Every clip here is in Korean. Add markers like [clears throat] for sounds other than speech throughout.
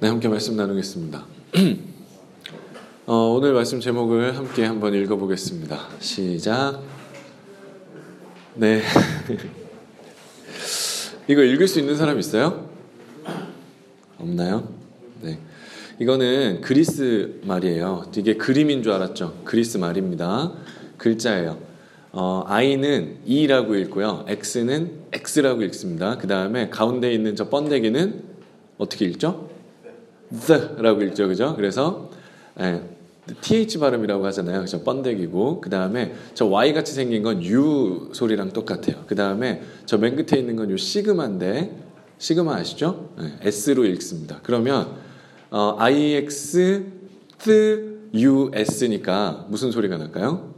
네, 함께 말씀 나누겠습니다. [clears throat] 어, 오늘 말씀 제목을 함께 한번 읽어보겠습니다. 시작. 네. [laughs] 이거 읽을 수 있는 사람 있어요? 없나요? 네. 이거는 그리스 말이에요. 이게 그림인 줄 알았죠? 그리스 말입니다. 글자예요. 어, I는 E라고 읽고요. X는 X라고 읽습니다. 그 다음에 가운데 있는 저 번데기는 어떻게 읽죠? The라고 읽죠. 그죠? 그래서 예, th 발음이라고 하잖아요. 그죠? 번데기고 그 다음에 저 y 같이 생긴 건 u 소리랑 똑같아요. 그 다음에 저 맨 끝에 있는 건 요 시그마인데 시그마 아시죠? 예, s로 읽습니다. 그러면 어, ix th u s니까 무슨 소리가 날까요?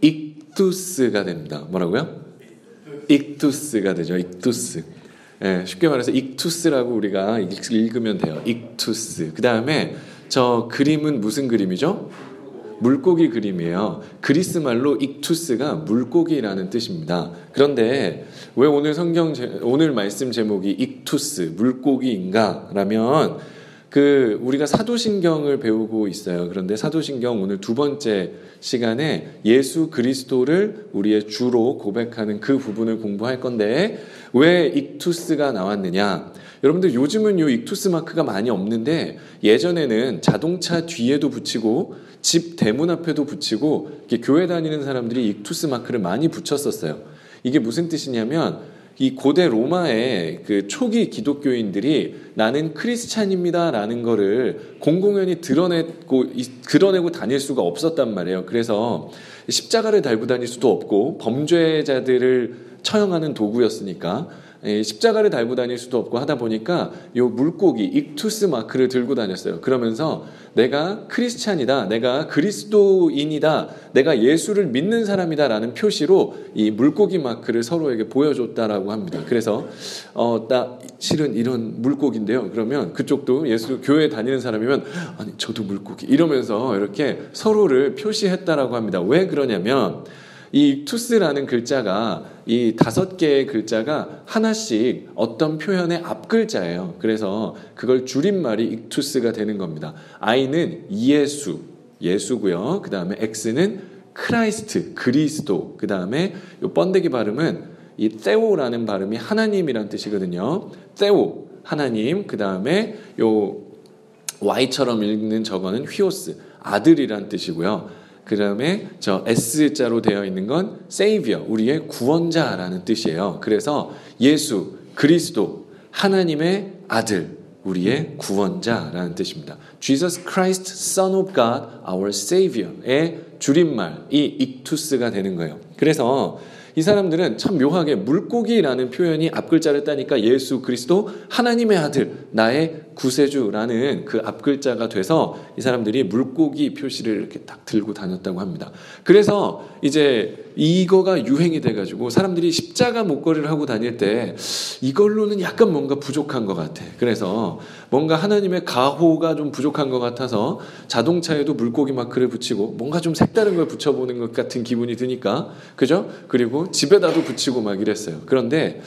익투스가 됩니다. 뭐라고요? 익투스가 되죠. 익투스. 예, 쉽게 말해서 익투스라고 우리가 읽으면 돼요. 익투스. 그 다음에 저 그림은 무슨 그림이죠? 물고기 그림이에요. 그리스 말로 익투스가 물고기라는 뜻입니다. 그런데 왜 오늘 성경 제, 오늘 말씀 제목이 익투스 물고기인가라면 그 우리가 사도신경을 배우고 있어요. 그런데 사도신경 오늘 두 번째 시간에 예수 그리스도를 우리의 주로 고백하는 그 부분을 공부할 건데 왜 익투스가 나왔느냐? 여러분들 요즘은 요 익투스 마크가 많이 없는데 예전에는 자동차 뒤에도 붙이고 집 대문 앞에도 붙이고 교회 다니는 사람들이 익투스 마크를 많이 붙였었어요. 이게 무슨 뜻이냐면 이 고대 로마의 그 초기 기독교인들이 나는 크리스찬입니다라는 거를 공공연히 드러내고 드러내고 다닐 수가 없었단 말이에요. 그래서 십자가를 달고 다닐 수도 없고 범죄자들을 처형하는 도구였으니까 십자가를 달고 다닐 수도 없고 하다 보니까 요 물고기 익투스 마크를 들고 다녔어요. 그러면서 내가 크리스찬이다, 내가 그리스도인이다, 내가 예수를 믿는 사람이다라는 표시로 이 물고기 마크를 서로에게 보여줬다라고 합니다. 그래서 어, 나 실은 이런 물고기인데요. 그러면 그쪽도 예수 교회 다니는 사람이면 아니 저도 물고기 이러면서 이렇게 서로를 표시했다라고 합니다. 왜 그러냐면 익투스라는 글자가 이 다섯 개의 글자가 하나씩 어떤 표현의 앞글자예요. 그래서 그걸 줄임말이 익투스가 되는 겁니다. I는 예수, 예수고요. 그 다음에 X는 Christ, 그리스도. 그 다음에 요 번데기 발음은 이 테오라는 발음이 하나님이란 뜻이거든요. 테오, 하나님. 그 다음에 요 Y처럼 읽는 저거는 휘오스, 아들이란 뜻이고요. 그 다음에 저 S자로 되어 있는 건 Savior, 우리의 구원자라는 뜻이에요. 그래서 예수, 그리스도, 하나님의 아들, 우리의 구원자라는 뜻입니다. Jesus Christ, Son of God, our Savior의 줄임말이 익투스가 되는 거예요. 그래서 이 사람들은 참 묘하게 물고기라는 표현이 앞글자를 따니까 예수 그리스도 하나님의 아들 나의 구세주라는 그 앞글자가 돼서 이 사람들이 물고기 표시를 이렇게 딱 들고 다녔다고 합니다. 그래서 이제 이거가 유행이 돼가지고 사람들이 십자가 목걸이를 하고 다닐 때 이걸로는 약간 뭔가 부족한 것 같아. 그래서 뭔가 하나님의 가호가 좀 부족한 것 같아서 자동차에도 물고기 마크를 붙이고 뭔가 좀 색다른 걸 붙여보는 것 같은 기분이 드니까 그죠? 그리고 집에다도 붙이고 막 이랬어요. 그런데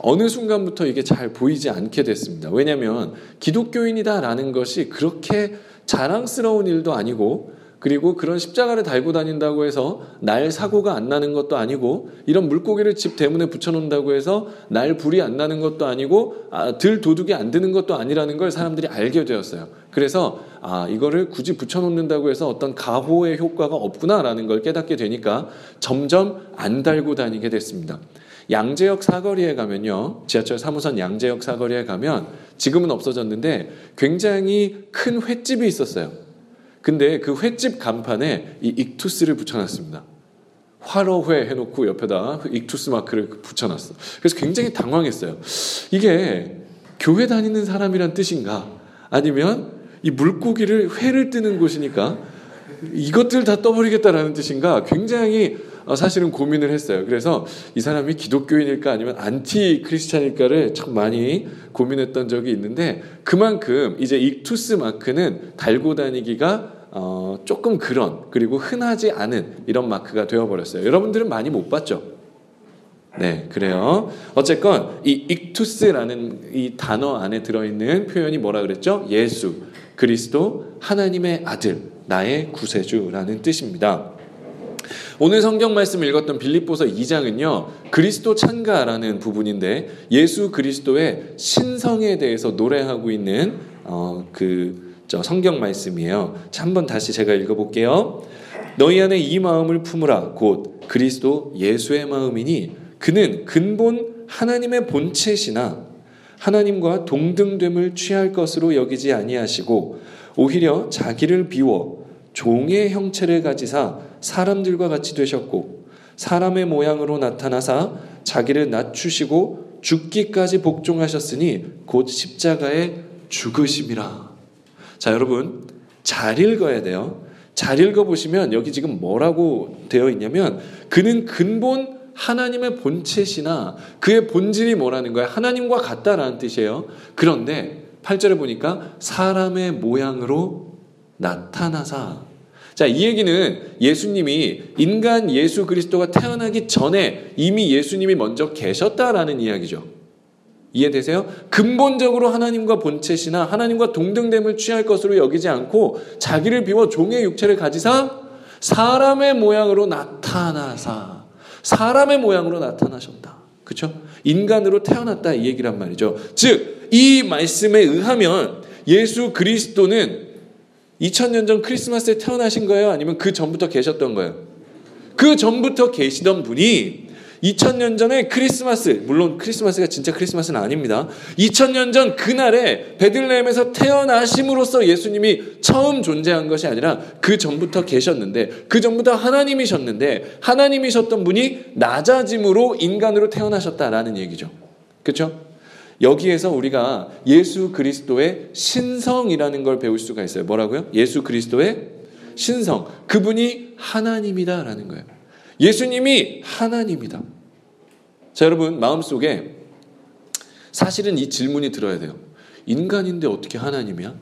어느 순간부터 이게 잘 보이지 않게 됐습니다. 왜냐하면 기 독교인이다라는 것이 그렇게 자랑스러운 일도 아니고 그리고 그런 십자가를 달고 다닌다고 해서 날 사고가 안 나는 것도 아니고 이런 물고기를 집 대문에 붙여놓는다고 해서 날 불이 안 나는 것도 아니고 아, 들 도둑이 안 드는 것도 아니라는 걸 사람들이 알게 되었어요. 그래서 아 이거를 굳이 붙여놓는다고 해서 어떤 가호의 효과가 없구나라는 걸 깨닫게 되니까 점점 안 달고 다니게 됐습니다. 양재역 사거리에 가면요. 지하철 3호선 양재역 사거리에 가면 지금은 없어졌는데 굉장히 큰 횟집이 있었어요. 근데 그 횟집 간판에 이 익투스를 붙여놨습니다. 화로회 해놓고 옆에다 익투스 마크를 붙여놨어. 그래서 굉장히 당황했어요. 이게 교회 다니는 사람이란 뜻인가? 아니면 이 물고기를 회를 뜨는 곳이니까 이것들 다 떠버리겠다라는 뜻인가? 굉장히 어, 사실은 고민을 했어요. 그래서 이 사람이 기독교인일까 아니면 안티 크리스찬일까를 참 많이 고민했던 적이 있는데 그만큼 이제 익투스 마크는 달고 다니기가 어, 조금 그런 그리고 흔하지 않은 이런 마크가 되어버렸어요. 여러분들은 많이 못 봤죠? 네, 그래요. 어쨌건 이 익투스라는 이 단어 안에 들어있는 표현이 뭐라 그랬죠? 예수, 그리스도, 하나님의 아들, 나의 구세주라는 뜻입니다. 오늘 성경 말씀을 읽었던 빌립보서 2장은요. 그리스도 찬가라는 부분인데 예수 그리스도의 신성에 대해서 노래하고 있는 어, 그저 성경 말씀이에요. 자, 한번 다시 제가 읽어볼게요. 너희 안에 이 마음을 품으라 곧 그리스도 예수의 마음이니 그는 근본 하나님의 본체시나 하나님과 동등됨을 취할 것으로 여기지 아니하시고 오히려 자기를 비워 종의 형체를 가지사 사람들과 같이 되셨고 사람의 모양으로 나타나사 자기를 낮추시고 죽기까지 복종하셨으니 곧 십자가에 죽으심이라. 자, 여러분 잘 읽어야 돼요. 잘 읽어 보시면 여기 지금 뭐라고 되어 있냐면 그는 근본 하나님의 본체시나 그의 본질이 뭐라는 거야? 하나님과 같다라는 뜻이에요. 그런데 8절에 보니까 사람의 모양으로 나타나사. 자, 이 얘기는 예수님이 인간 예수 그리스도가 태어나기 전에 이미 예수님이 먼저 계셨다라는 이야기죠. 이해되세요? 근본적으로 하나님과 본체시나 하나님과 동등됨을 취할 것으로 여기지 않고 자기를 비워 종의 육체를 가지사 사람의 모양으로 나타나사. 사람의 모양으로 나타나셨다. 그렇죠? 인간으로 태어났다 이 얘기란 말이죠. 즉, 이 말씀에 의하면 예수 그리스도는 2000년 전 크리스마스에 태어나신 거예요? 아니면 그 전부터 계셨던 거예요? 그 전부터 계시던 분이 2000년 전에 크리스마스, 물론 크리스마스가 진짜 크리스마스는 아닙니다. 2000년 전 그날에 베들레헴에서 태어나심으로써 예수님이 처음 존재한 것이 아니라 그 전부터 계셨는데, 그 전부터 하나님이셨는데, 하나님이셨던 분이 낮아짐으로 인간으로 태어나셨다라는 얘기죠. 그렇죠? 여기에서 우리가 예수 그리스도의 신성이라는 걸 배울 수가 있어요. 뭐라고요? 예수 그리스도의 신성. 그분이 하나님이다라는 거예요. 예수님이 하나님이다. 자, 여러분, 마음속에 사실은 이 질문이 들어야 돼요. 인간인데 어떻게 하나님이야?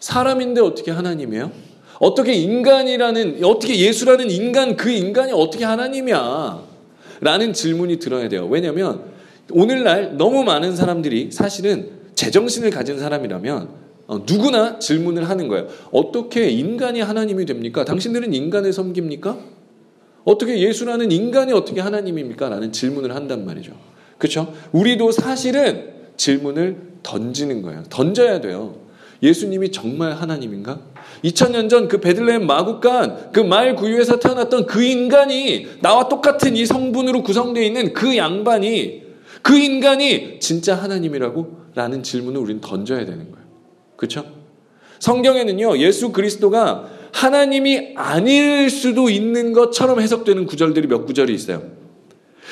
사람인데 어떻게 하나님이에요? 어떻게 인간이라는, 어떻게 예수라는 인간, 그 인간이 어떻게 하나님이야? 라는 질문이 들어야 돼요. 왜냐면 오늘날 너무 많은 사람들이 사실은 제정신을 가진 사람이라면 어, 누구나 질문을 하는 거예요. 어떻게 인간이 하나님이 됩니까? 당신들은 인간을 섬깁니까? 어떻게 예수라는 인간이 어떻게 하나님입니까? 라는 질문을 한단 말이죠. 그렇죠? 우리도 사실은 질문을 던지는 거예요. 던져야 돼요. 예수님이 정말 하나님인가? 2000년 전 그 베들레헴 마국간 그 말 구유에서 태어났던 그 인간이 나와 똑같은 이 성분으로 구성되어 있는 그 양반이 그 인간이 진짜 하나님이라고? 라는 질문을 우리는 던져야 되는 거예요. 그렇죠? 성경에는요. 예수 그리스도가 하나님이 아닐 수도 있는 것처럼 해석되는 구절들이 몇 구절이 있어요.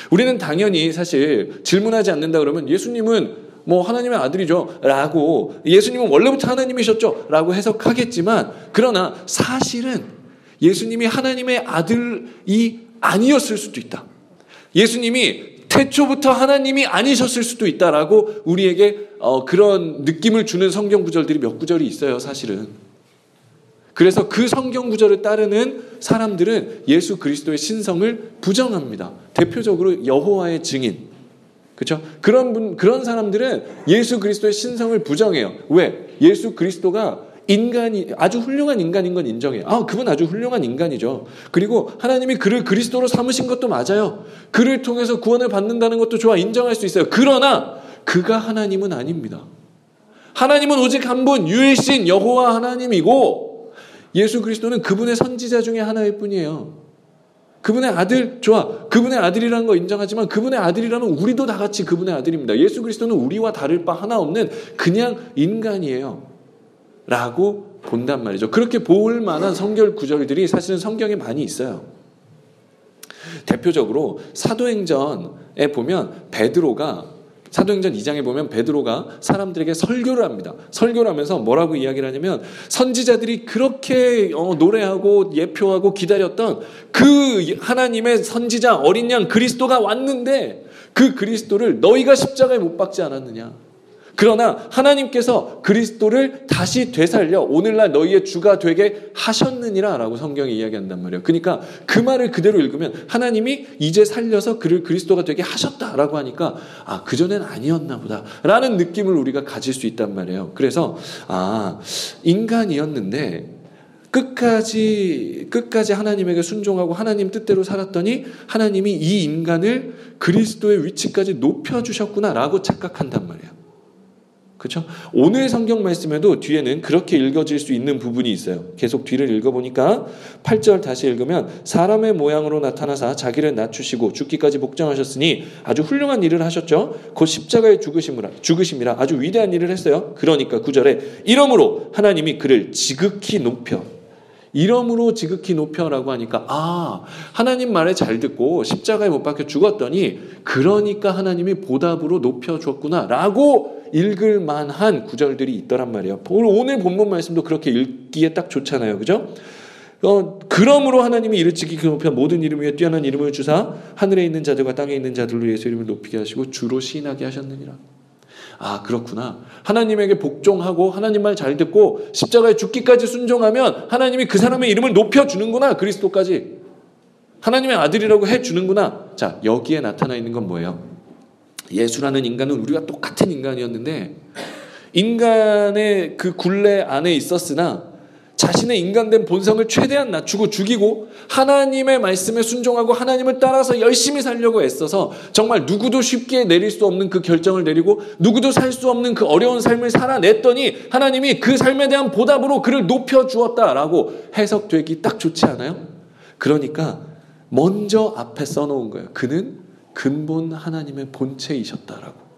우리는 당연히 사실 질문하지 않는다 그러면 예수님은 뭐 하나님의 아들이죠. 라고 예수님은 원래부터 하나님이셨죠. 라고 해석하겠지만 그러나 사실은 예수님이 하나님의 아들이 아니었을 수도 있다. 예수님이 태초부터 하나님이 아니셨을 수도 있다라고 우리에게 어, 그런 느낌을 주는 성경 구절들이 몇 구절이 있어요, 사실은. 그래서 그 성경 구절을 따르는 사람들은 예수 그리스도의 신성을 부정합니다. 대표적으로 여호와의 증인. 그렇죠? 그런 분 그런 사람들은 예수 그리스도의 신성을 부정해요. 왜? 예수 그리스도가 인간이 아주 훌륭한 인간인 건 인정해요. 아, 그분 아주 훌륭한 인간이죠. 그리고 하나님이 그를 그리스도로 삼으신 것도 맞아요. 그를 통해서 구원을 받는다는 것도 좋아 인정할 수 있어요. 그러나 그가 하나님은 아닙니다. 하나님은 오직 한 분 유일신 여호와 하나님이고 예수 그리스도는 그분의 선지자 중에 하나일 뿐이에요. 그분의 아들, 좋아. 그분의 아들이라는 거 인정하지만 그분의 아들이라면 우리도 다 같이 그분의 아들입니다. 예수 그리스도는 우리와 다를 바 하나 없는 그냥 인간이에요. 라고 본단 말이죠. 그렇게 볼 만한 성결 구절들이 사실은 성경에 많이 있어요. 대표적으로 사도행전에 보면 베드로가 사도행전 2장에 보면 베드로가 사람들에게 설교를 합니다. 설교를 하면서 뭐라고 이야기를 하냐면 선지자들이 그렇게 어, 노래하고 예표하고 기다렸던 그 하나님의 선지자 어린 양 그리스도가 왔는데 그 그리스도를 너희가 십자가에 못 박지 않았느냐. 그러나 하나님께서 그리스도를 다시 되살려 오늘날 너희의 주가 되게 하셨느니라 라고 성경이 이야기한단 말이에요. 그러니까 그 말을 그대로 읽으면 하나님이 이제 살려서 그를 그리스도가 되게 하셨다 라고 하니까 아, 그전엔 아니었나 보다 라는 느낌을 우리가 가질 수 있단 말이에요. 그래서 아, 인간이었는데 끝까지 끝까지 하나님에게 순종하고 하나님 뜻대로 살았더니 하나님이 이 인간을 그리스도의 위치까지 높여 주셨구나라고 착각한단 말이에요. 그렇죠? 오늘 성경 말씀에도 뒤에는 그렇게 읽어질 수 있는 부분이 있어요. 계속 뒤를 읽어보니까 8절 다시 읽으면 사람의 모양으로 나타나사 자기를 낮추시고 죽기까지 복종하셨으니 아주 훌륭한 일을 하셨죠. 곧 십자가에 죽으심이라, 죽으심이라 아주 위대한 일을 했어요. 그러니까 9절에 이러므로 하나님이 그를 지극히 높여 이러므로 지극히 높여라고 하니까 아 하나님 말에 잘 듣고 십자가에 못 박혀 죽었더니 그러니까 하나님이 보답으로 높여 주었구나라고 읽을 만한 구절들이 있더란 말이에요. 오늘 본문 말씀도 그렇게 읽기에 딱 좋잖아요. 그죠? 어, 그러므로 하나님이 이를 지키기 높여 모든 이름 위에 뛰어난 이름을 주사 하늘에 있는 자들과 땅에 있는 자들로 예수 이름을 높이게 하시고 주로 시인하게 하셨느니라. 아, 그렇구나. 하나님에게 복종하고 하나님 말 잘 듣고 십자가에 죽기까지 순종하면 하나님이 그 사람의 이름을 높여 주는구나. 그리스도까지. 하나님의 아들이라고 해 주는구나. 자, 여기에 나타나 있는 건 뭐예요? 예수라는 인간은 우리가 똑같은 인간이었는데 인간의 그 굴레 안에 있었으나 자신의 인간된 본성을 최대한 낮추고 죽이고 하나님의 말씀에 순종하고 하나님을 따라서 열심히 살려고 애써서 정말 누구도 쉽게 내릴 수 없는 그 결정을 내리고 누구도 살 수 없는 그 어려운 삶을 살아냈더니 하나님이 그 삶에 대한 보답으로 그를 높여 주었다라고 해석되기 딱 좋지 않아요? 그러니까 먼저 앞에 써놓은 거예요. 그는 근본 하나님의 본체이셨다라고.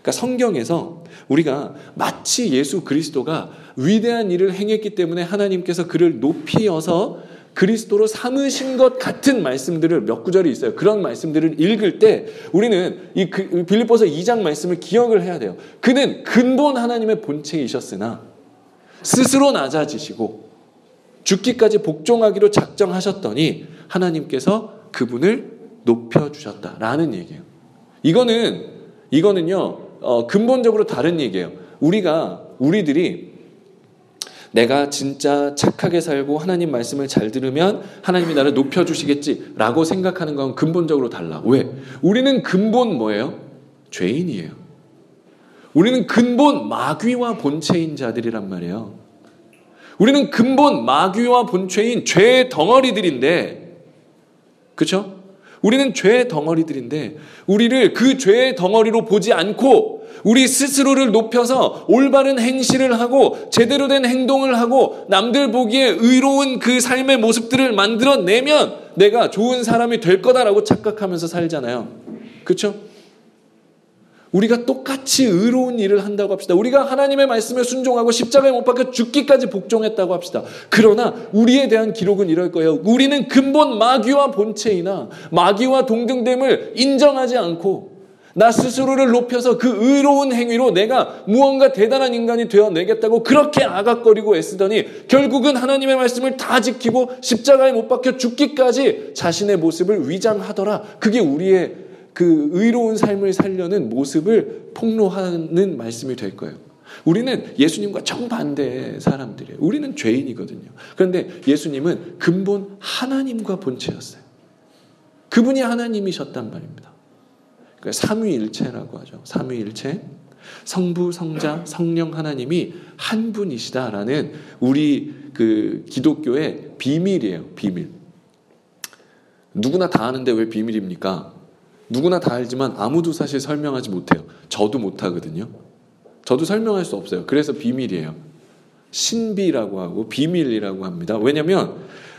그러니까 성경에서 우리가 마치 예수 그리스도가 위대한 일을 행했기 때문에 하나님께서 그를 높이어서 그리스도로 삼으신 것 같은 말씀들을 몇 구절이 있어요. 그런 말씀들을 읽을 때 우리는 이 그, 빌립보서 2장 말씀을 기억을 해야 돼요. 그는 근본 하나님의 본체이셨으나 스스로 낮아지시고 죽기까지 복종하기로 작정하셨더니 하나님께서 그분을 높여 주셨다라는 얘기예요. 이거는 이거는요 어, 근본적으로 다른 얘기예요. 우리가 우리들이 내가 진짜 착하게 살고 하나님 말씀을 잘 들으면 하나님이 나를 높여주시겠지라고 생각하는 건 근본적으로 달라. 왜? 우리는 근본 뭐예요? 죄인이에요. 우리는 근본 마귀와 본체인 자들이란 말이에요. 우리는 근본 마귀와 본체인 죄의 덩어리들인데, 그렇죠? 우리는 죄의 덩어리들인데 우리를 그 죄의 덩어리로 보지 않고 우리 스스로를 높여서 올바른 행실을 하고 제대로 된 행동을 하고 남들 보기에 의로운 그 삶의 모습들을 만들어내면 내가 좋은 사람이 될 거다라고 착각하면서 살잖아요. 그렇죠? 우리가 똑같이 의로운 일을 한다고 합시다. 우리가 하나님의 말씀에 순종하고 십자가에 못 박혀 죽기까지 복종했다고 합시다. 그러나 우리에 대한 기록은 이럴 거예요. 우리는 근본 마귀와 본체이나 마귀와 동등됨을 인정하지 않고 나 스스로를 높여서 그 의로운 행위로 내가 무언가 대단한 인간이 되어내겠다고 그렇게 아각거리고 애쓰더니 결국은 하나님의 말씀을 다 지키고 십자가에 못 박혀 죽기까지 자신의 모습을 위장하더라. 그게 우리의 그 의로운 삶을 살려는 모습을 폭로하는 말씀이 될 거예요. 우리는 예수님과 정반대의 사람들이에요. 우리는 죄인이거든요. 그런데 예수님은 근본 하나님과 본체였어요. 그분이 하나님이셨단 말입니다. 그러니까 삼위일체라고 하죠. 삼위일체. 성부, 성자, 성령 하나님이 한 분이시다라는 우리 그 기독교의 비밀이에요. 비밀. 누구나 다 아는데 왜 비밀입니까? 누구나 다 알지만 아무도 사실 설명하지 못해요. 저도 못하거든요. 저도 설명할 수 없어요. 그래서 비밀이에요. 신비라고 하고 비밀이라고 합니다. 왜냐하면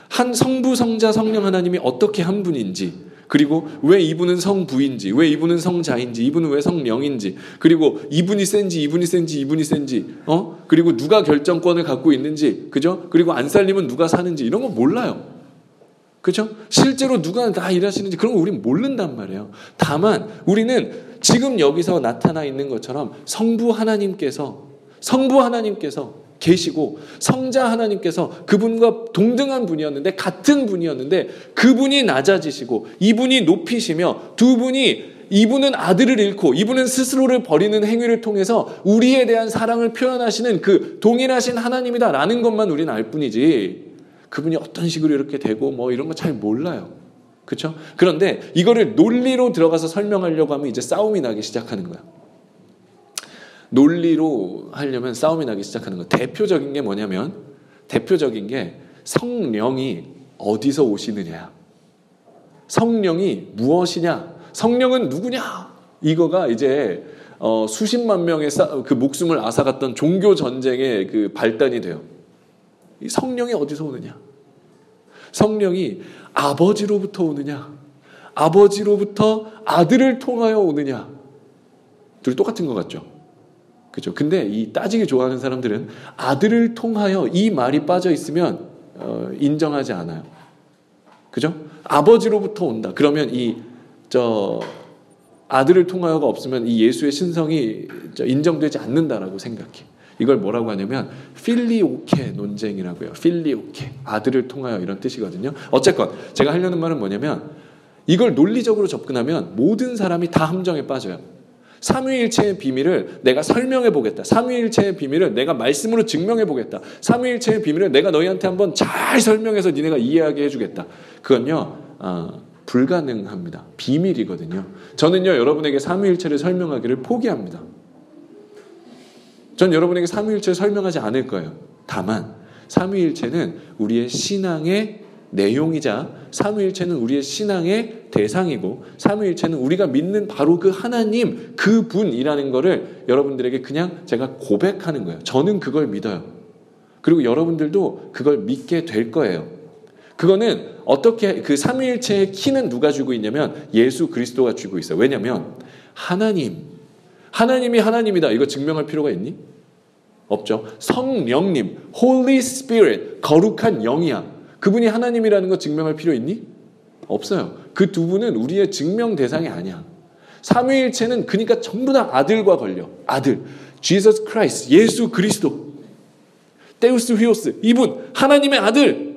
한 성부, 성자, 성령 하나님이 어떻게 한 분인지 그리고 왜 이분은 성부인지, 왜 이분은 성자인지, 이분은 왜 성령인지, 그리고 이분이 센지, 이분이 센지, 이분이 센지, 어? 그리고 누가 결정권을 갖고 있는지, 그죠? 그리고 안 살리면 누가 사는지, 이런 거 몰라요. 그죠? 실제로 누가 다 일하시는지 그런 거 우리는 모른단 말이에요. 다만 우리는 지금 여기서 나타나 있는 것처럼 성부 하나님께서 성부 하나님께서 계시고 성자 하나님께서 그분과 동등한 분이었는데 같은 분이었는데 그분이 낮아지시고 이분이 높이시며 두 분이 이분은 아들을 잃고 이분은 스스로를 버리는 행위를 통해서 우리에 대한 사랑을 표현하시는 그 동일하신 하나님이다라는 것만 우리는 알 뿐이지 그분이 어떤 식으로 이렇게 되고 뭐 이런 거 잘 몰라요. 그렇죠? 그런데 이거를 논리로 들어가서 설명하려고 하면 이제 싸움이 나기 시작하는 거야. 논리로 하려면 싸움이 나기 시작하는 거. 대표적인 게 뭐냐면 대표적인 게 성령이 어디서 오시느냐. 성령이 무엇이냐? 성령은 누구냐? 이거가 이제 어, 수십만 명의 싸, 그 목숨을 앗아갔던 종교 전쟁의 그 발단이 돼요. 이 성령이 어디서 오느냐? 성령이 아버지로부터 오느냐? 아버지로부터 아들을 통하여 오느냐? 둘이 똑같은 것 같죠? 그죠? 근데 이 따지기 좋아하는 사람들은 아들을 통하여 이 말이 빠져 있으면 어, 인정하지 않아요. 그죠? 아버지로부터 온다. 그러면 이 저 아들을 통하여가 없으면 이 예수의 신성이 인정되지 않는다라고 생각해. 이걸 뭐라고 하냐면 필리오케 논쟁이라고요. 필리오케 아들을 통하여 이런 뜻이거든요. 어쨌건 제가 하려는 말은 뭐냐면 이걸 논리적으로 접근하면 모든 사람이 다 함정에 빠져요. 삼위일체의 비밀을 내가 설명해 보겠다. 삼위일체의 비밀을 내가 말씀으로 증명해 보겠다. 삼위일체의 비밀을 내가 너희한테 한번 잘 설명해서 니네가 이해하게 해주겠다. 그건요 어, 불가능합니다. 비밀이거든요. 저는요 여러분에게 삼위일체를 설명하기를 포기합니다. 전 여러분에게 삼위일체 설명하지 않을 거예요. 다만 삼위일체는 우리의 신앙의 내용이자 삼위일체는 우리의 신앙의 대상이고 삼위일체는 우리가 믿는 바로 그 하나님 그 분이라는 것을 여러분들에게 그냥 제가 고백하는 거예요. 저는 그걸 믿어요. 그리고 여러분들도 그걸 믿게 될 거예요. 그거는 어떻게 그 삼위일체의 키는 누가 주고 있냐면 예수 그리스도가 주고 있어요. 왜냐하면 하나님 하나님이 하나님이다 이거 증명할 필요가 있니? 없죠. 성령님, Holy Spirit, 거룩한 영이야. 그분이 하나님이라는 거 증명할 필요 있니? 없어요. 그 두 분은 우리의 증명 대상이 아니야. 삼위일체는 그러니까 전부 다 아들과 걸려. 아들. Jesus Christ, 예수 그리스도. 데우스 휘오스, 이분, 하나님의 아들.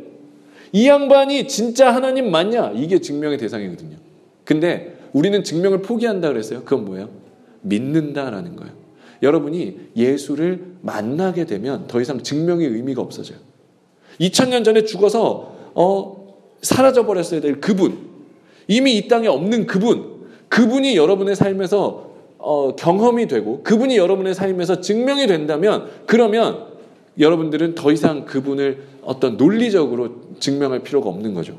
이 양반이 진짜 하나님 맞냐? 이게 증명의 대상이거든요. 근데 우리는 증명을 포기한다 그랬어요. 그건 뭐예요? 믿는다라는 거예요. 여러분이 예수를 만나게 되면 더 이상 증명의 의미가 없어져요. 2000년 전에 죽어서 어, 사라져 버렸어야 될 그분, 이미 이 땅에 없는 그분, 그분이 여러분의 삶에서 어, 경험이 되고 그분이 여러분의 삶에서 증명이 된다면 그러면 여러분들은 더 이상 그분을 어떤 논리적으로 증명할 필요가 없는 거죠.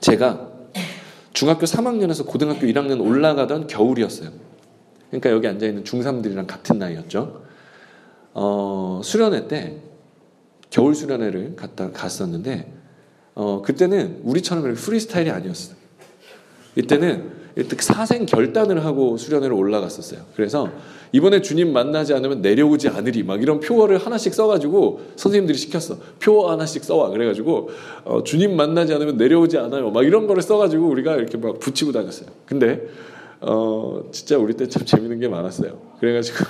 제가 중학교 3학년에서 고등학교 1학년 올라가던 겨울이었어요. 그러니까 여기 앉아 있는 중3들이랑 같은 나이였죠. 어, 수련회 때 겨울 수련회를 갔다 갔었는데 어, 그때는 우리처럼 이렇게 프리스타일이 아니었어요. 이때는 사생 결단을 하고 수련회로 올라갔었어요. 그래서 이번에 주님 만나지 않으면 내려오지 않으리 막 이런 표어를 하나씩 써가지고 선생님들이 시켰어. 표어 하나씩 써와 그래가지고 어, 주님 만나지 않으면 내려오지 않아요. 막 이런 거를 써가지고 우리가 이렇게 막 붙이고 다녔어요. 근데 어, 진짜 우리 때 참 재밌는 게 많았어요. 그래가지고, [laughs]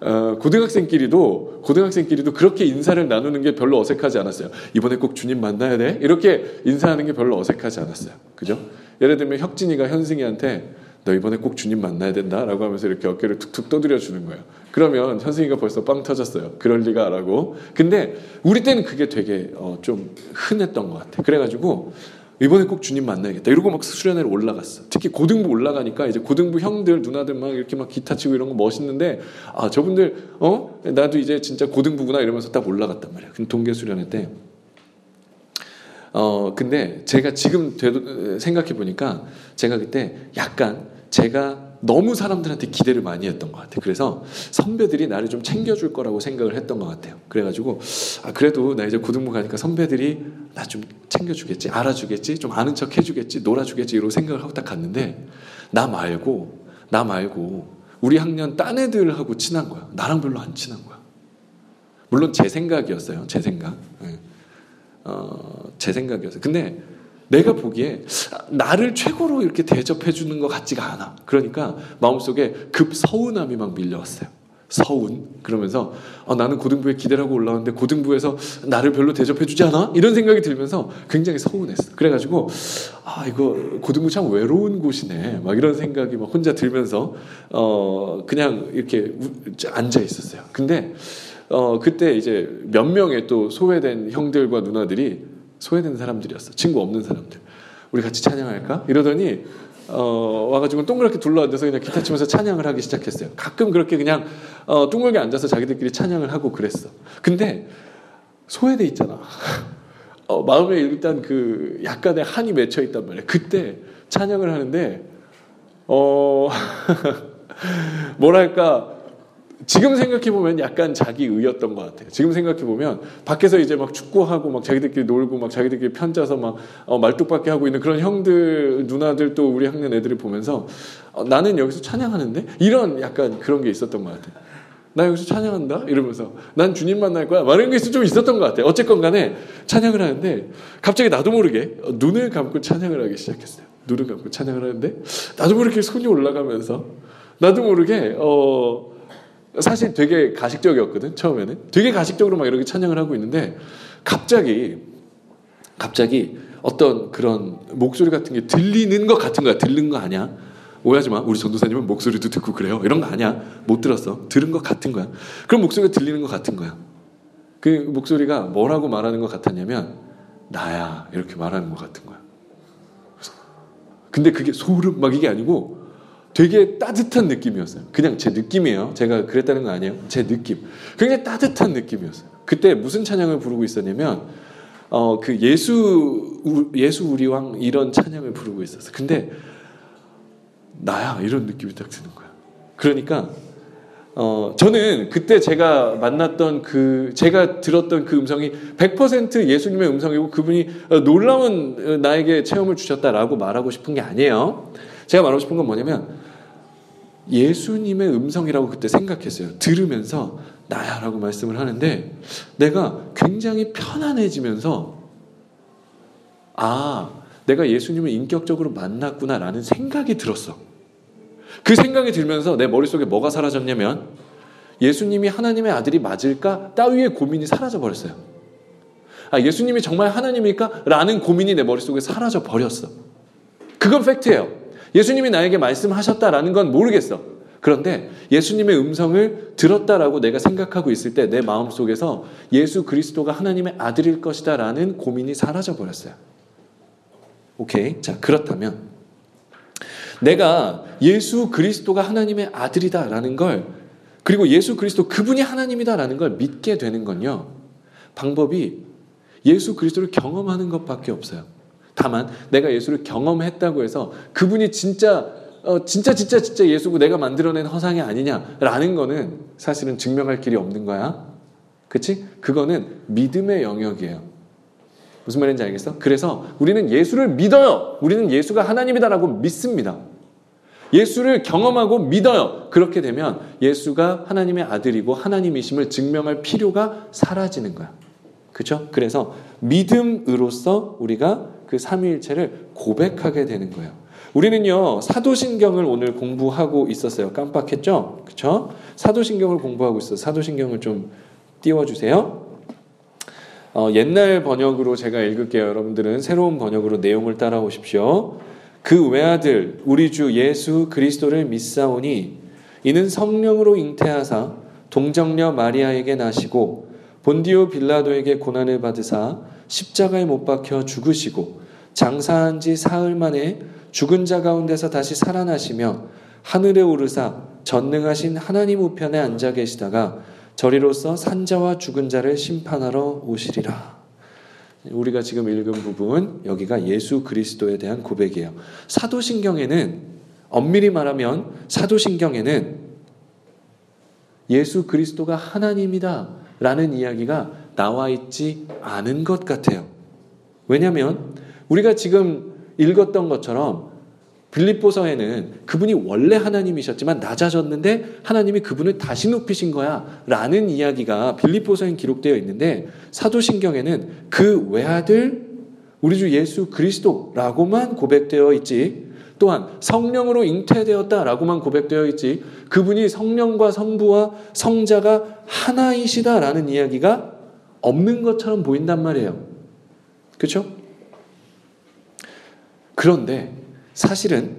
어, 고등학생끼리도, 고등학생끼리도 그렇게 인사를 나누는 게 별로 어색하지 않았어요. 이번에 꼭 주님 만나야 돼? 이렇게 인사하는 게 별로 어색하지 않았어요. 그죠? 예를 들면 혁진이가 현승이한테 너 이번에 꼭 주님 만나야 된다 라고 하면서 이렇게 어깨를 툭툭 떠들여 주는 거예요. 그러면 현승이가 벌써 빵 터졌어요. 그럴 리가 라고. 근데 우리 때는 그게 되게 어, 좀 흔했던 것 같아. 그래가지고 이번에 꼭 주님 만나야겠다. 이러고 막 수련회를 올라갔어. 특히 고등부 올라가니까 이제 고등부 형들, 누나들 막 이렇게 막 기타 치고 이런 거 멋있는데, 아, 저분들, 어? 나도 이제 진짜 고등부구나 이러면서 딱 올라갔단 말이야. 동계 수련회 때. 어, 근데 제가 지금 생각해 보니까 제가 그때 약간 제가 너무 사람들한테 기대를 많이 했던 것 같아요. 그래서 선배들이 나를 좀 챙겨줄 거라고 생각을 했던 것 같아요. 그래가지고 아 그래도 나 이제 고등부 가니까 선배들이 나 좀 챙겨주겠지, 알아주겠지, 좀 아는 척 해주겠지, 놀아주겠지 이러고 생각을 하고 딱 갔는데 나 말고 나 말고 우리 학년 딴 애들하고 친한 거야. 나랑 별로 안 친한 거야. 물론 제 생각이었어요. 제 생각. 네. 어, 제 생각이었어요. 근데 내가 보기에 나를 최고로 이렇게 대접해 주는 것 같지가 않아. 그러니까 마음속에 급 서운함이 막 밀려왔어요. 서운 그러면서 어, 나는 고등부에 기대를 하고 올라왔는데 고등부에서 나를 별로 대접해주지 않아? 이런 생각이 들면서 굉장히 서운했어. 그래가지고 아 이거 고등부 참 외로운 곳이네. 막 이런 생각이 막 혼자 들면서 어 그냥 이렇게 앉아 있었어요. 근데 어 그때 이제 몇 명의 또 소외된 형들과 누나들이 소외된 사람들이었어. 친구 없는 사람들. 우리 같이 찬양할까? 이러더니 어, 와가지고 동그랗게 둘러앉아서 그냥 기타 치면서 찬양을 하기 시작했어요. 가끔 그렇게 그냥 어, 둥글게 앉아서 자기들끼리 찬양을 하고 그랬어. 근데 소외돼 있잖아. [laughs] 어, 마음에 일단 그 약간의 한이 맺혀 있단 말이야. 그때 찬양을 하는데 어 [laughs] 뭐랄까 지금 생각해 보면 약간 자기 의였던 것 같아요. 지금 생각해 보면 밖에서 이제 막 축구하고 막 자기들끼리 놀고 막 자기들끼리 편짜서 막 어, 말뚝밖에 하고 있는 그런 형들 누나들 또 우리 학년 애들을 보면서 어, 나는 여기서 찬양하는데 이런 약간 그런 게 있었던 것 같아요. 나 여기서 찬양한다 이러면서 난 주님 만날 거야. 막 이런 게좀 있었던 것 같아요. 어쨌건 간에 찬양을 하는데 갑자기 나도 모르게 눈을 감고 찬양을 하기 시작했어요. 눈을 감고 찬양을 하는데 나도 모르게 손이 올라가면서 나도 모르게 어 사실 되게 가식적이었거든 처음에는. 되게 가식적으로 막 이렇게 찬양을 하고 있는데 갑자기 갑자기 어떤 그런 목소리 같은 게 들리는 것 같은 거야. 들는 거 아니야? 오해하지 마. 우리 전도사님은 목소리도 듣고 그래요. 이런 거 아니야? 못 들었어. 들은 것 같은 거야. 그런 목소리가 들리는 것 같은 거야. 그 목소리가 뭐라고 말하는 것 같았냐면 나야. 이렇게 말하는 것 같은 거야. 근데 그게 소름 막 이게 아니고 되게 따뜻한 느낌이었어요. 그냥 제 느낌이에요. 제가 그랬다는 거 아니에요. 제 느낌. 굉장히 따뜻한 느낌이었어요. 그때 무슨 찬양을 부르고 있었냐면 어, 그 예수 예수 우리 왕 이런 찬양을 부르고 있었어. 근데 나야 이런 느낌이 딱 드는 거야. 그러니까 어, 저는 그때 제가 만났던 그, 제가 들었던 그 음성이 100% 예수님의 음성이고 그분이 놀라운 나에게 체험을 주셨다라고 말하고 싶은 게 아니에요. 제가 말하고 싶은 건 뭐냐면 예수님의 음성이라고 그때 생각했어요. 들으면서 나야 라고 말씀을 하는데 내가 굉장히 편안해지면서 아, 내가 예수님을 인격적으로 만났구나 라는 생각이 들었어. 그 생각이 들면서 내 머릿속에 뭐가 사라졌냐면 예수님이 하나님의 아들이 맞을까? 따위의 고민이 사라져 버렸어요. 아, 예수님이 정말 하나님일까? 라는 고민이 내 머릿속에 사라져 버렸어. 그건 팩트예요. 예수님이 나에게 말씀하셨다라는 건 모르겠어. 그런데 예수님의 음성을 들었다라고 내가 생각하고 있을 때 내 마음 속에서 예수 그리스도가 하나님의 아들일 것이다라는 고민이 사라져 버렸어요. 오케이. 자, 그렇다면 내가 예수 그리스도가 하나님의 아들이다라는 걸 그리고 예수 그리스도 그분이 하나님이다라는 걸 믿게 되는 건요. 방법이 예수 그리스도를 경험하는 것밖에 없어요. 다만 내가 예수를 경험했다고 해서 그분이 진짜 어, 진짜 진짜 진짜 예수고 내가 만들어낸 허상이 아니냐라는 거는 사실은 증명할 길이 없는 거야. 그치? 그거는 믿음의 영역이에요. 무슨 말인지 알겠어? 그래서 우리는 예수를 믿어요. 우리는 예수가 하나님이다라고 믿습니다. 예수를 경험하고 믿어요. 그렇게 되면 예수가 하나님의 아들이고 하나님이심을 증명할 필요가 사라지는 거야. 그죠? 그래서 믿음으로써 우리가 그 삼위일체를 고백하게 되는 거예요. 우리는요 사도신경을 오늘 공부하고 있었어요. 깜빡했죠? 그렇죠? 사도신경을 공부하고 있어. 사도신경을 좀 띄워주세요. 어, 옛날 번역으로 제가 읽을게요. 여러분들은 새로운 번역으로 내용을 따라오십시오. 그 외아들 우리 주 예수 그리스도를 믿사오니 이는 성령으로 잉태하사 동정녀 마리아에게 나시고 본디오 빌라도에게 고난을 받으사 십자가에 못 박혀 죽으시고 장사한 지 사흘 만에 죽은 자 가운데서 다시 살아나시며 하늘에 오르사 전능하신 하나님 우편에 앉아 계시다가 저리로서 산자와 죽은 자를 심판하러 오시리라. 우리가 지금 읽은 부분 여기가 예수 그리스도에 대한 고백이에요. 사도신경에는 엄밀히 말하면 사도신경에는 예수 그리스도가 하나님이다 라는 이야기가 나와 있지 않은 것 같아요. 왜냐하면 우리가 지금 읽었던 것처럼 빌립보서에는 그분이 원래 하나님이셨지만 낮아졌는데 하나님이 그분을 다시 높이신 거야 라는 이야기가 빌립보서에 기록되어 있는데 사도신경에는 그 외아들 우리 주 예수 그리스도라고만 고백되어 있지 또한 성령으로 잉태되었다라고만 고백되어 있지 그분이 성령과 성부와 성자가 하나이시다라는 이야기가 없는 것처럼 보인단 말이에요. 그렇죠? 그런데 사실은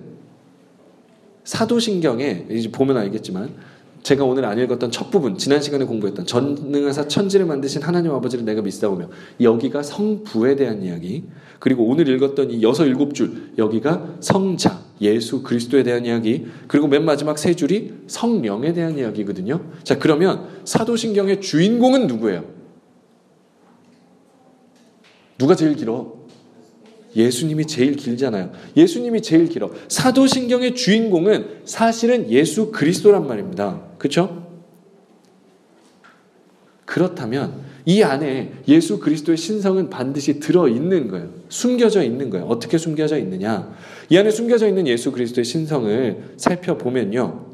사도신경에 이제 보면 알겠지만 제가 오늘 안 읽었던 첫 부분 지난 시간에 공부했던 전능하사 천지를 만드신 하나님 아버지를 내가 믿사오며 여기가 성부에 대한 이야기 그리고 오늘 읽었던 이 여섯 일곱 줄 여기가 성자 예수 그리스도에 대한 이야기 그리고 맨 마지막 세 줄이 성령에 대한 이야기거든요. 자 그러면 사도신경의 주인공은 누구예요? 누가 제일 길어? 예수님이 제일 길잖아요. 예수님이 제일 길어. 사도신경의 주인공은 사실은 예수 그리스도란 말입니다. 그렇죠? 그렇다면 이 안에 예수 그리스도의 신성은 반드시 들어 있는 거예요. 숨겨져 있는 거예요. 어떻게 숨겨져 있느냐? 이 안에 숨겨져 있는 예수 그리스도의 신성을 살펴보면요.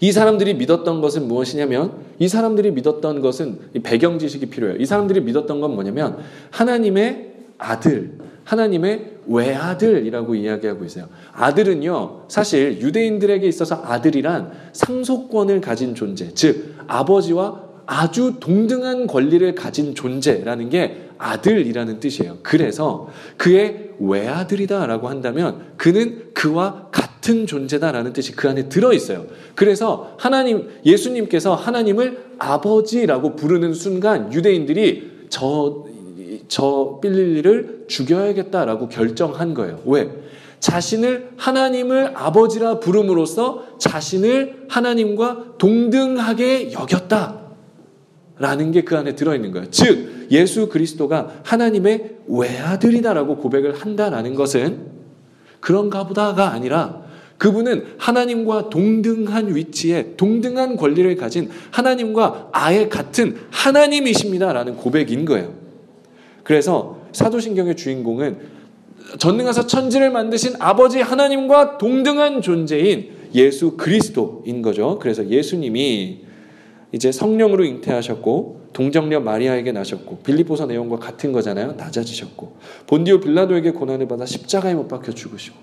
이 사람들이 믿었던 것은 무엇이냐면 이 사람들이 믿었던 것은 배경 지식이 필요해요. 이 사람들이 믿었던 건 뭐냐면 하나님의 아들, 하나님의 외아들이라고 이야기하고 있어요. 아들은요, 사실 유대인들에게 있어서 아들이란 상속권을 가진 존재, 즉 아버지와 아주 동등한 권리를 가진 존재라는 게 아들이라는 뜻이에요. 그래서 그의 외아들이다라고 한다면 그는 그와 같은 존재다라는 뜻이 그 안에 들어 있어요. 그래서 하나님 예수님께서 하나님을 아버지라고 부르는 순간 유대인들이 저 저 빌릴리를 죽여야겠다라고 결정한 거예요. 왜? 자신을 하나님을 아버지라 부름으로써 자신을 하나님과 동등하게 여겼다. 라는 게 그 안에 들어있는 거예요. 즉, 예수 그리스도가 하나님의 외아들이다라고 고백을 한다라는 것은 그런가 보다가 아니라 그분은 하나님과 동등한 위치에 동등한 권리를 가진 하나님과 아예 같은 하나님이십니다라는 고백인 거예요. 그래서 사도신경의 주인공은 전능하사 천지를 만드신 아버지 하나님과 동등한 존재인 예수 그리스도인 거죠. 그래서 예수님이 이제 성령으로 잉태하셨고 동정녀 마리아에게 나셨고 빌립보서 내용과 같은 거잖아요. 낮아지셨고 본디오 빌라도에게 고난을 받아 십자가에 못 박혀 죽으시고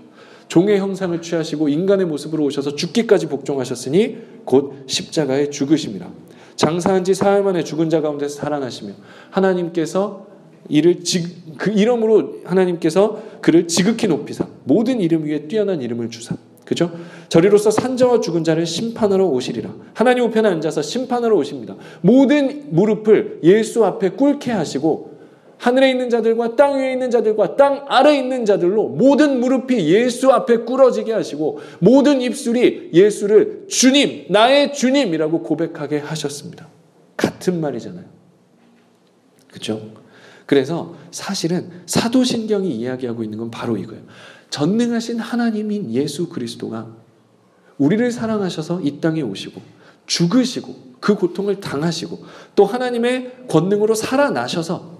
종의 형상을 취하시고 인간의 모습으로 오셔서 죽기까지 복종하셨으니 곧 십자가에 죽으심이라. 장사한 지 사흘 만에 죽은 자 가운데서 살아나시며 하나님께서 이를 지, 그 이름으로 하나님께서 그를 지극히 높이사 모든 이름 위에 뛰어난 이름을 주사 그죠? 저리로서 산자와 죽은 자를 심판하러 오시리라. 하나님 우편에 앉아서 심판하러 오십니다. 모든 무릎을 예수 앞에 꿇게 하시고 하늘에 있는 자들과 땅 위에 있는 자들과 땅 아래에 있는 자들로 모든 무릎이 예수 앞에 꿇어지게 하시고 모든 입술이 예수를 주님, 나의 주님이라고 고백하게 하셨습니다. 같은 말이잖아요. 그죠? 그래서 사실은 사도신경이 이야기하고 있는 건 바로 이거예요. 전능하신 하나님인 예수 그리스도가 우리를 사랑하셔서 이 땅에 오시고 죽으시고 그 고통을 당하시고 또 하나님의 권능으로 살아나셔서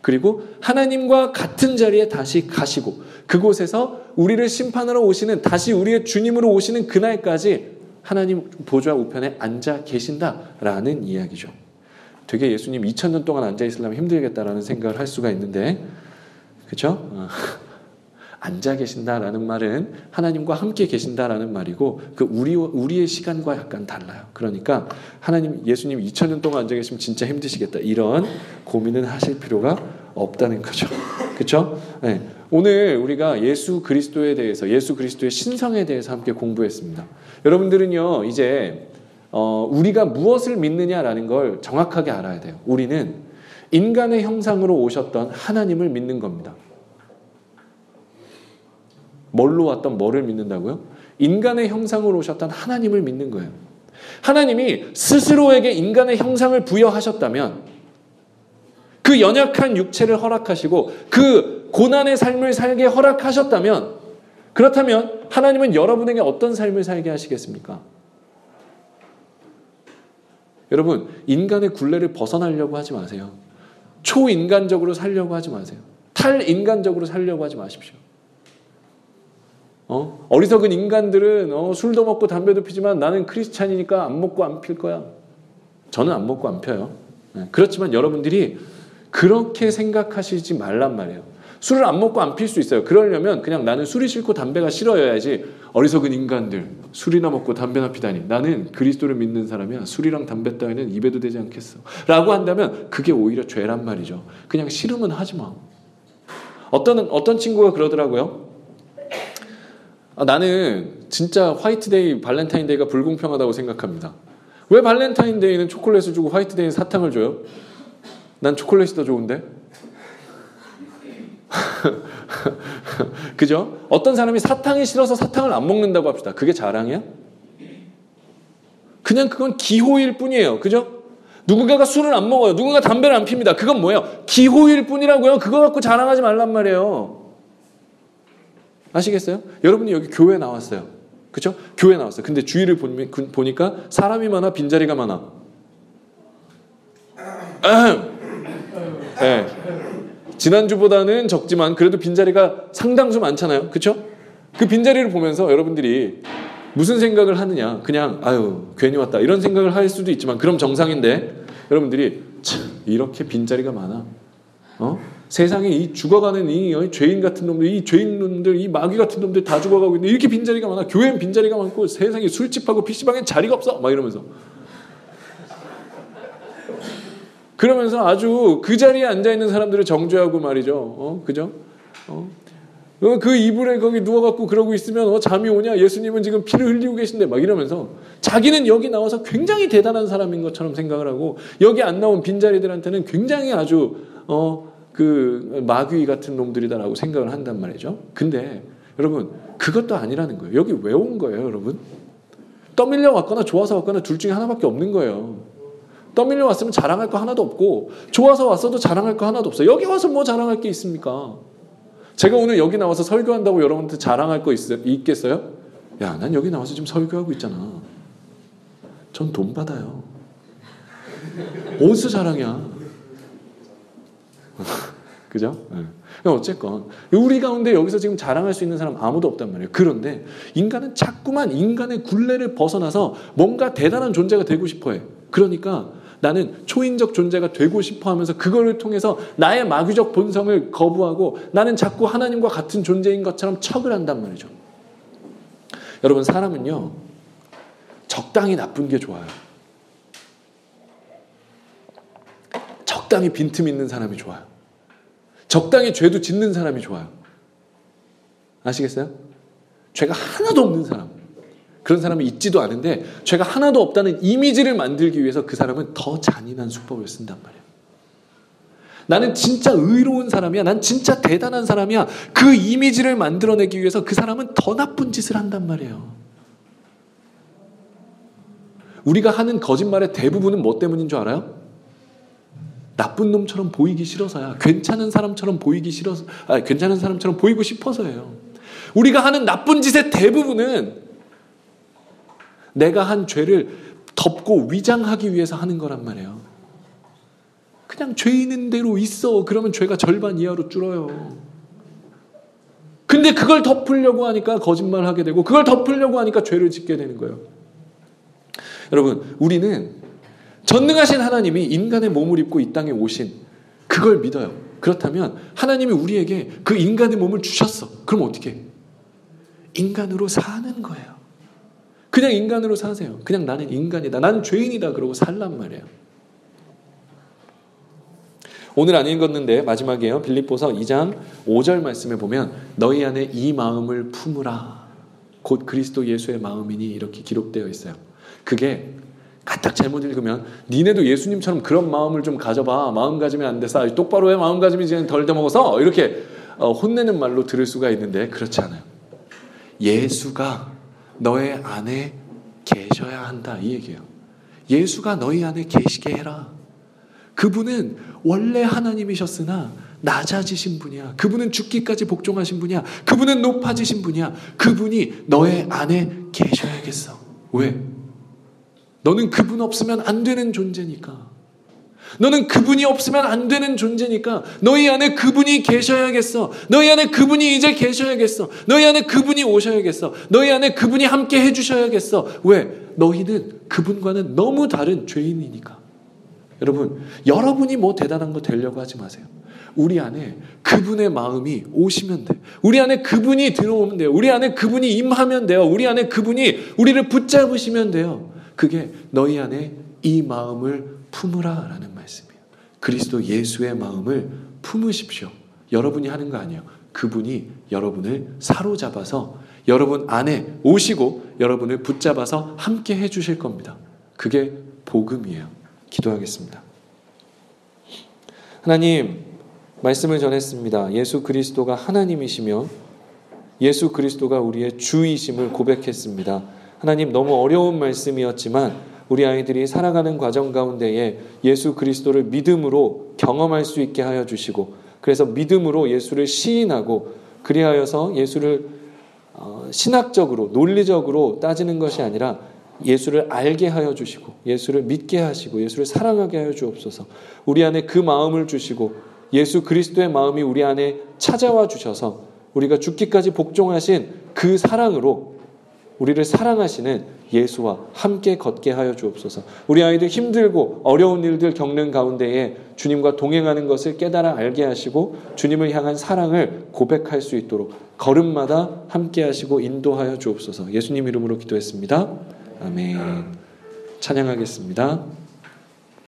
그리고 하나님과 같은 자리에 다시 가시고 그곳에서 우리를 심판하러 오시는 다시 우리의 주님으로 오시는 그날까지 하나님 보좌 우편에 앉아 계신다라는 이야기죠. 되게 예수님 2000년 동안 앉아 있으려면 힘들겠다라는 생각을 할 수가 있는데 그렇죠? [laughs] 앉아 계신다라는 말은 하나님과 함께 계신다라는 말이고 그 우리 우리의 시간과 약간 달라요. 그러니까 하나님 예수님 2000년 동안 앉아 계시면 진짜 힘드시겠다. 이런 고민은 하실 필요가 없다는 거죠. 그렇죠? 네. 오늘 우리가 예수 그리스도에 대해서 예수 그리스도의 신성에 대해서 함께 공부했습니다. 여러분들은요. 이제 어, 우리가 무엇을 믿느냐라는 걸 정확하게 알아야 돼요. 우리는 인간의 형상으로 오셨던 하나님을 믿는 겁니다. 뭘로 왔던 뭐를 믿는다고요? 인간의 형상으로 오셨던 하나님을 믿는 거예요. 하나님이 스스로에게 인간의 형상을 부여하셨다면 그 연약한 육체를 허락하시고 그 고난의 삶을 살게 허락하셨다면 그렇다면 하나님은 여러분에게 어떤 삶을 살게 하시겠습니까? 여러분, 인간의 굴레를 벗어나려고 하지 마세요. 초인간적으로 살려고 하지 마세요. 탈인간적으로 살려고 하지 마십시오. 어? 어리석은 인간들은 어, 술도 먹고 담배도 피지만 나는 크리스찬이니까 안 먹고 안 필 거야. 저는 안 먹고 안 펴요. 네. 그렇지만 여러분들이 그렇게 생각하시지 말란 말이에요. 술을 안 먹고 안 필 수 있어요. 그러려면 그냥 나는 술이 싫고 담배가 싫어야지 어리석은 인간들 술이나 먹고 담배나 피다니 나는 그리스도를 믿는 사람이야 술이랑 담배 따위는 입에도 되지 않겠어 라고 한다면 그게 오히려 죄란 말이죠. 그냥 싫으면 하지 마. 어떤 어떤 친구가 그러더라고요. 아, 나는 진짜 화이트데이, 발렌타인데이가 불공평하다고 생각합니다. 왜 발렌타인데이는 초콜릿을 주고 화이트데이는 사탕을 줘요? 난 초콜릿이 더 좋은데? [laughs] 그죠? 어떤 사람이 사탕이 싫어서 사탕을 안 먹는다고 합시다. 그게 자랑이야? 그냥 그건 기호일 뿐이에요. 그죠? 누군가가 술을 안 먹어요. 누군가 담배를 안 핍니다. 그건 뭐예요? 기호일 뿐이라고요. 그거 갖고 자랑하지 말란 말이에요. 아시겠어요? 여러분이 여기 교회 나왔어요. 그죠? 교회 나왔어요. 근데 주위를 보니까 사람이 많아, 빈자리가 많아. 네. [clears throat] 지난주보다는 적지만 그래도 빈자리가 상당수 많잖아요. 그쵸? 그 빈자리를 보면서 여러분들이 무슨 생각을 하느냐. 그냥, 아유, 괜히 왔다. 이런 생각을 할 수도 있지만, 그럼 정상인데, 여러분들이, 참, 이렇게 빈자리가 많아. 어? 세상에 이 죽어가는 이 어, 죄인 같은 놈들, 이 죄인 놈들, 이 마귀 같은 놈들 다 죽어가고 있는데, 이렇게 빈자리가 많아. 교회엔 빈자리가 많고, 세상에 술집하고 PC방엔 자리가 없어. 막 이러면서. 그러면서 아주 그 자리에 앉아 있는 사람들을 정죄하고 말이죠. 어, 그죠? 어? 어그 이불에 거기 누워갖고 그러고 있으면 어, 잠이 오냐? 예수님은 지금 피를 흘리고 계신데 막 이러면서 자기는 여기 나와서 굉장히 대단한 사람인 것처럼 생각을 하고 여기 안 나온 빈자리들한테는 굉장히 아주 어, 그 마귀 같은 놈들이다라고 생각을 한단 말이죠. 근데 여러분 그것도 아니라는 거예요. 여기 왜 온 거예요, 여러분? 떠밀려 왔거나 좋아서 왔거나 둘 중에 하나밖에 없는 거예요. 떠밀려 왔으면 자랑할 거 하나도 없고 좋아서 왔어도 자랑할 거 하나도 없어요. 여기 와서 뭐 자랑할 게 있습니까? 제가 오늘 여기 나와서 설교한다고 여러분한테 자랑할 거 있, 있겠어요? 야, 난 여기 나와서 지금 설교하고 있잖아. 전 돈 받아요. 어디서 자랑이야? [laughs] 그죠? 네. 어쨌건 우리 가운데 여기서 지금 자랑할 수 있는 사람 아무도 없단 말이에요. 그런데 인간은 자꾸만 인간의 굴레를 벗어나서 뭔가 대단한 존재가 되고 싶어해. 그러니까 나는 초인적 존재가 되고 싶어 하면서 그거를 통해서 나의 마귀적 본성을 거부하고 나는 자꾸 하나님과 같은 존재인 것처럼 척을 한단 말이죠. 여러분, 사람은요, 적당히 나쁜 게 좋아요. 적당히 빈틈 있는 사람이 좋아요. 적당히 죄도 짓는 사람이 좋아요. 아시겠어요? 죄가 하나도 없는 사람. 그런 사람이 있지도 않은데 죄가 하나도 없다는 이미지를 만들기 위해서 그 사람은 더 잔인한 수법을 쓴단 말이에요. 나는 진짜 의로운 사람이야. 난 진짜 대단한 사람이야. 그 이미지를 만들어내기 위해서 그 사람은 더 나쁜 짓을 한단 말이에요. 우리가 하는 거짓말의 대부분은 뭐 때문인 줄 알아요? 나쁜 놈처럼 보이기 싫어서야. 괜찮은 사람처럼 보이기 싫어서, 아, 괜찮은 사람처럼 보이고 싶어서예요. 우리가 하는 나쁜 짓의 대부분은 내가 한 죄를 덮고 위장하기 위해서 하는 거란 말이에요. 그냥 죄 있는 대로 있어. 그러면 죄가 절반 이하로 줄어요. 근데 그걸 덮으려고 하니까 거짓말 하게 되고, 그걸 덮으려고 하니까 죄를 짓게 되는 거예요. 여러분, 우리는 전능하신 하나님이 인간의 몸을 입고 이 땅에 오신 그걸 믿어요. 그렇다면 하나님이 우리에게 그 인간의 몸을 주셨어. 그럼 어떻게? 인간으로 사는 거예요. 그냥 인간으로 사세요. 그냥 나는 인간이다. 나는 죄인이다. 그러고 살란 말이에요. 오늘 안 읽었는데 마지막에요. 빌립보서 2장 5절 말씀에 보면 너희 안에 이 마음을 품으라. 곧 그리스도 예수의 마음이니 이렇게 기록되어 있어요. 그게 가딱 잘못 읽으면 니네도 예수님처럼 그런 마음을 좀 가져봐. 마음 가지면 안 돼서 똑바로 해 마음 가지면 이제 덜 돼먹어서 이렇게 어, 혼내는 말로 들을 수가 있는데 그렇지 않아요. 예수가 너의 안에 계셔야 한다. 이 얘기예요. 예수가 너희 안에 계시게 해라. 그분은 원래 하나님이셨으나 낮아지신 분이야. 그분은 죽기까지 복종하신 분이야. 그분은 높아지신 분이야. 그분이 너의 안에 계셔야겠어. 왜? 너는 그분 없으면 안 되는 존재니까. 너는 그분이 없으면 안 되는 존재니까 너희 안에 그분이 계셔야겠어. 너희 안에 그분이 이제 계셔야겠어. 너희 안에 그분이 오셔야겠어. 너희 안에 그분이 함께 해주셔야겠어. 왜? 너희는 그분과는 너무 다른 죄인이니까. 여러분, 여러분이 뭐 대단한 거 되려고 하지 마세요. 우리 안에 그분의 마음이 오시면 돼. 우리 안에 그분이 들어오면 돼요. 우리 안에 그분이 임하면 돼요. 우리 안에 그분이 우리를 붙잡으시면 돼요. 그게 너희 안에 이 마음을 품으라 라는 말씀이에요. 그리스도 예수의 마음을 품으십시오. 여러분이 하는 거 아니에요. 그분이 여러분을 사로잡아서 여러분 안에 오시고 여러분을 붙잡아서 함께 해주실 겁니다. 그게 복음이에요. 기도하겠습니다. 하나님, 말씀을 전했습니다. 예수 그리스도가 하나님이시며 예수 그리스도가 우리의 주이심을 고백했습니다. 하나님, 너무 어려운 말씀이었지만 우리 아이들이 살아가는 과정 가운데에 예수 그리스도를 믿음으로 경험할 수 있게 하여 주시고 그래서 믿음으로 예수를 시인하고 그리하여서 예수를 어, 신학적으로 논리적으로 따지는 것이 아니라 예수를 알게 하여 주시고 예수를 믿게 하시고 예수를 사랑하게 하여 주옵소서. 우리 안에 그 마음을 주시고 예수 그리스도의 마음이 우리 안에 찾아와 주셔서 우리가 죽기까지 복종하신 그 사랑으로 우리를 사랑하시는 예수와 함께 걷게 하여 주옵소서. 우리 아이들 힘들고 어려운 일들 겪는 가운데에 주님과 동행하는 것을 깨달아 알게 하시고 주님을 향한 사랑을 고백할 수 있도록 걸음마다 함께 하시고 인도하여 주옵소서. 예수님 이름으로 기도했습니다. 아멘. 찬양하겠습니다.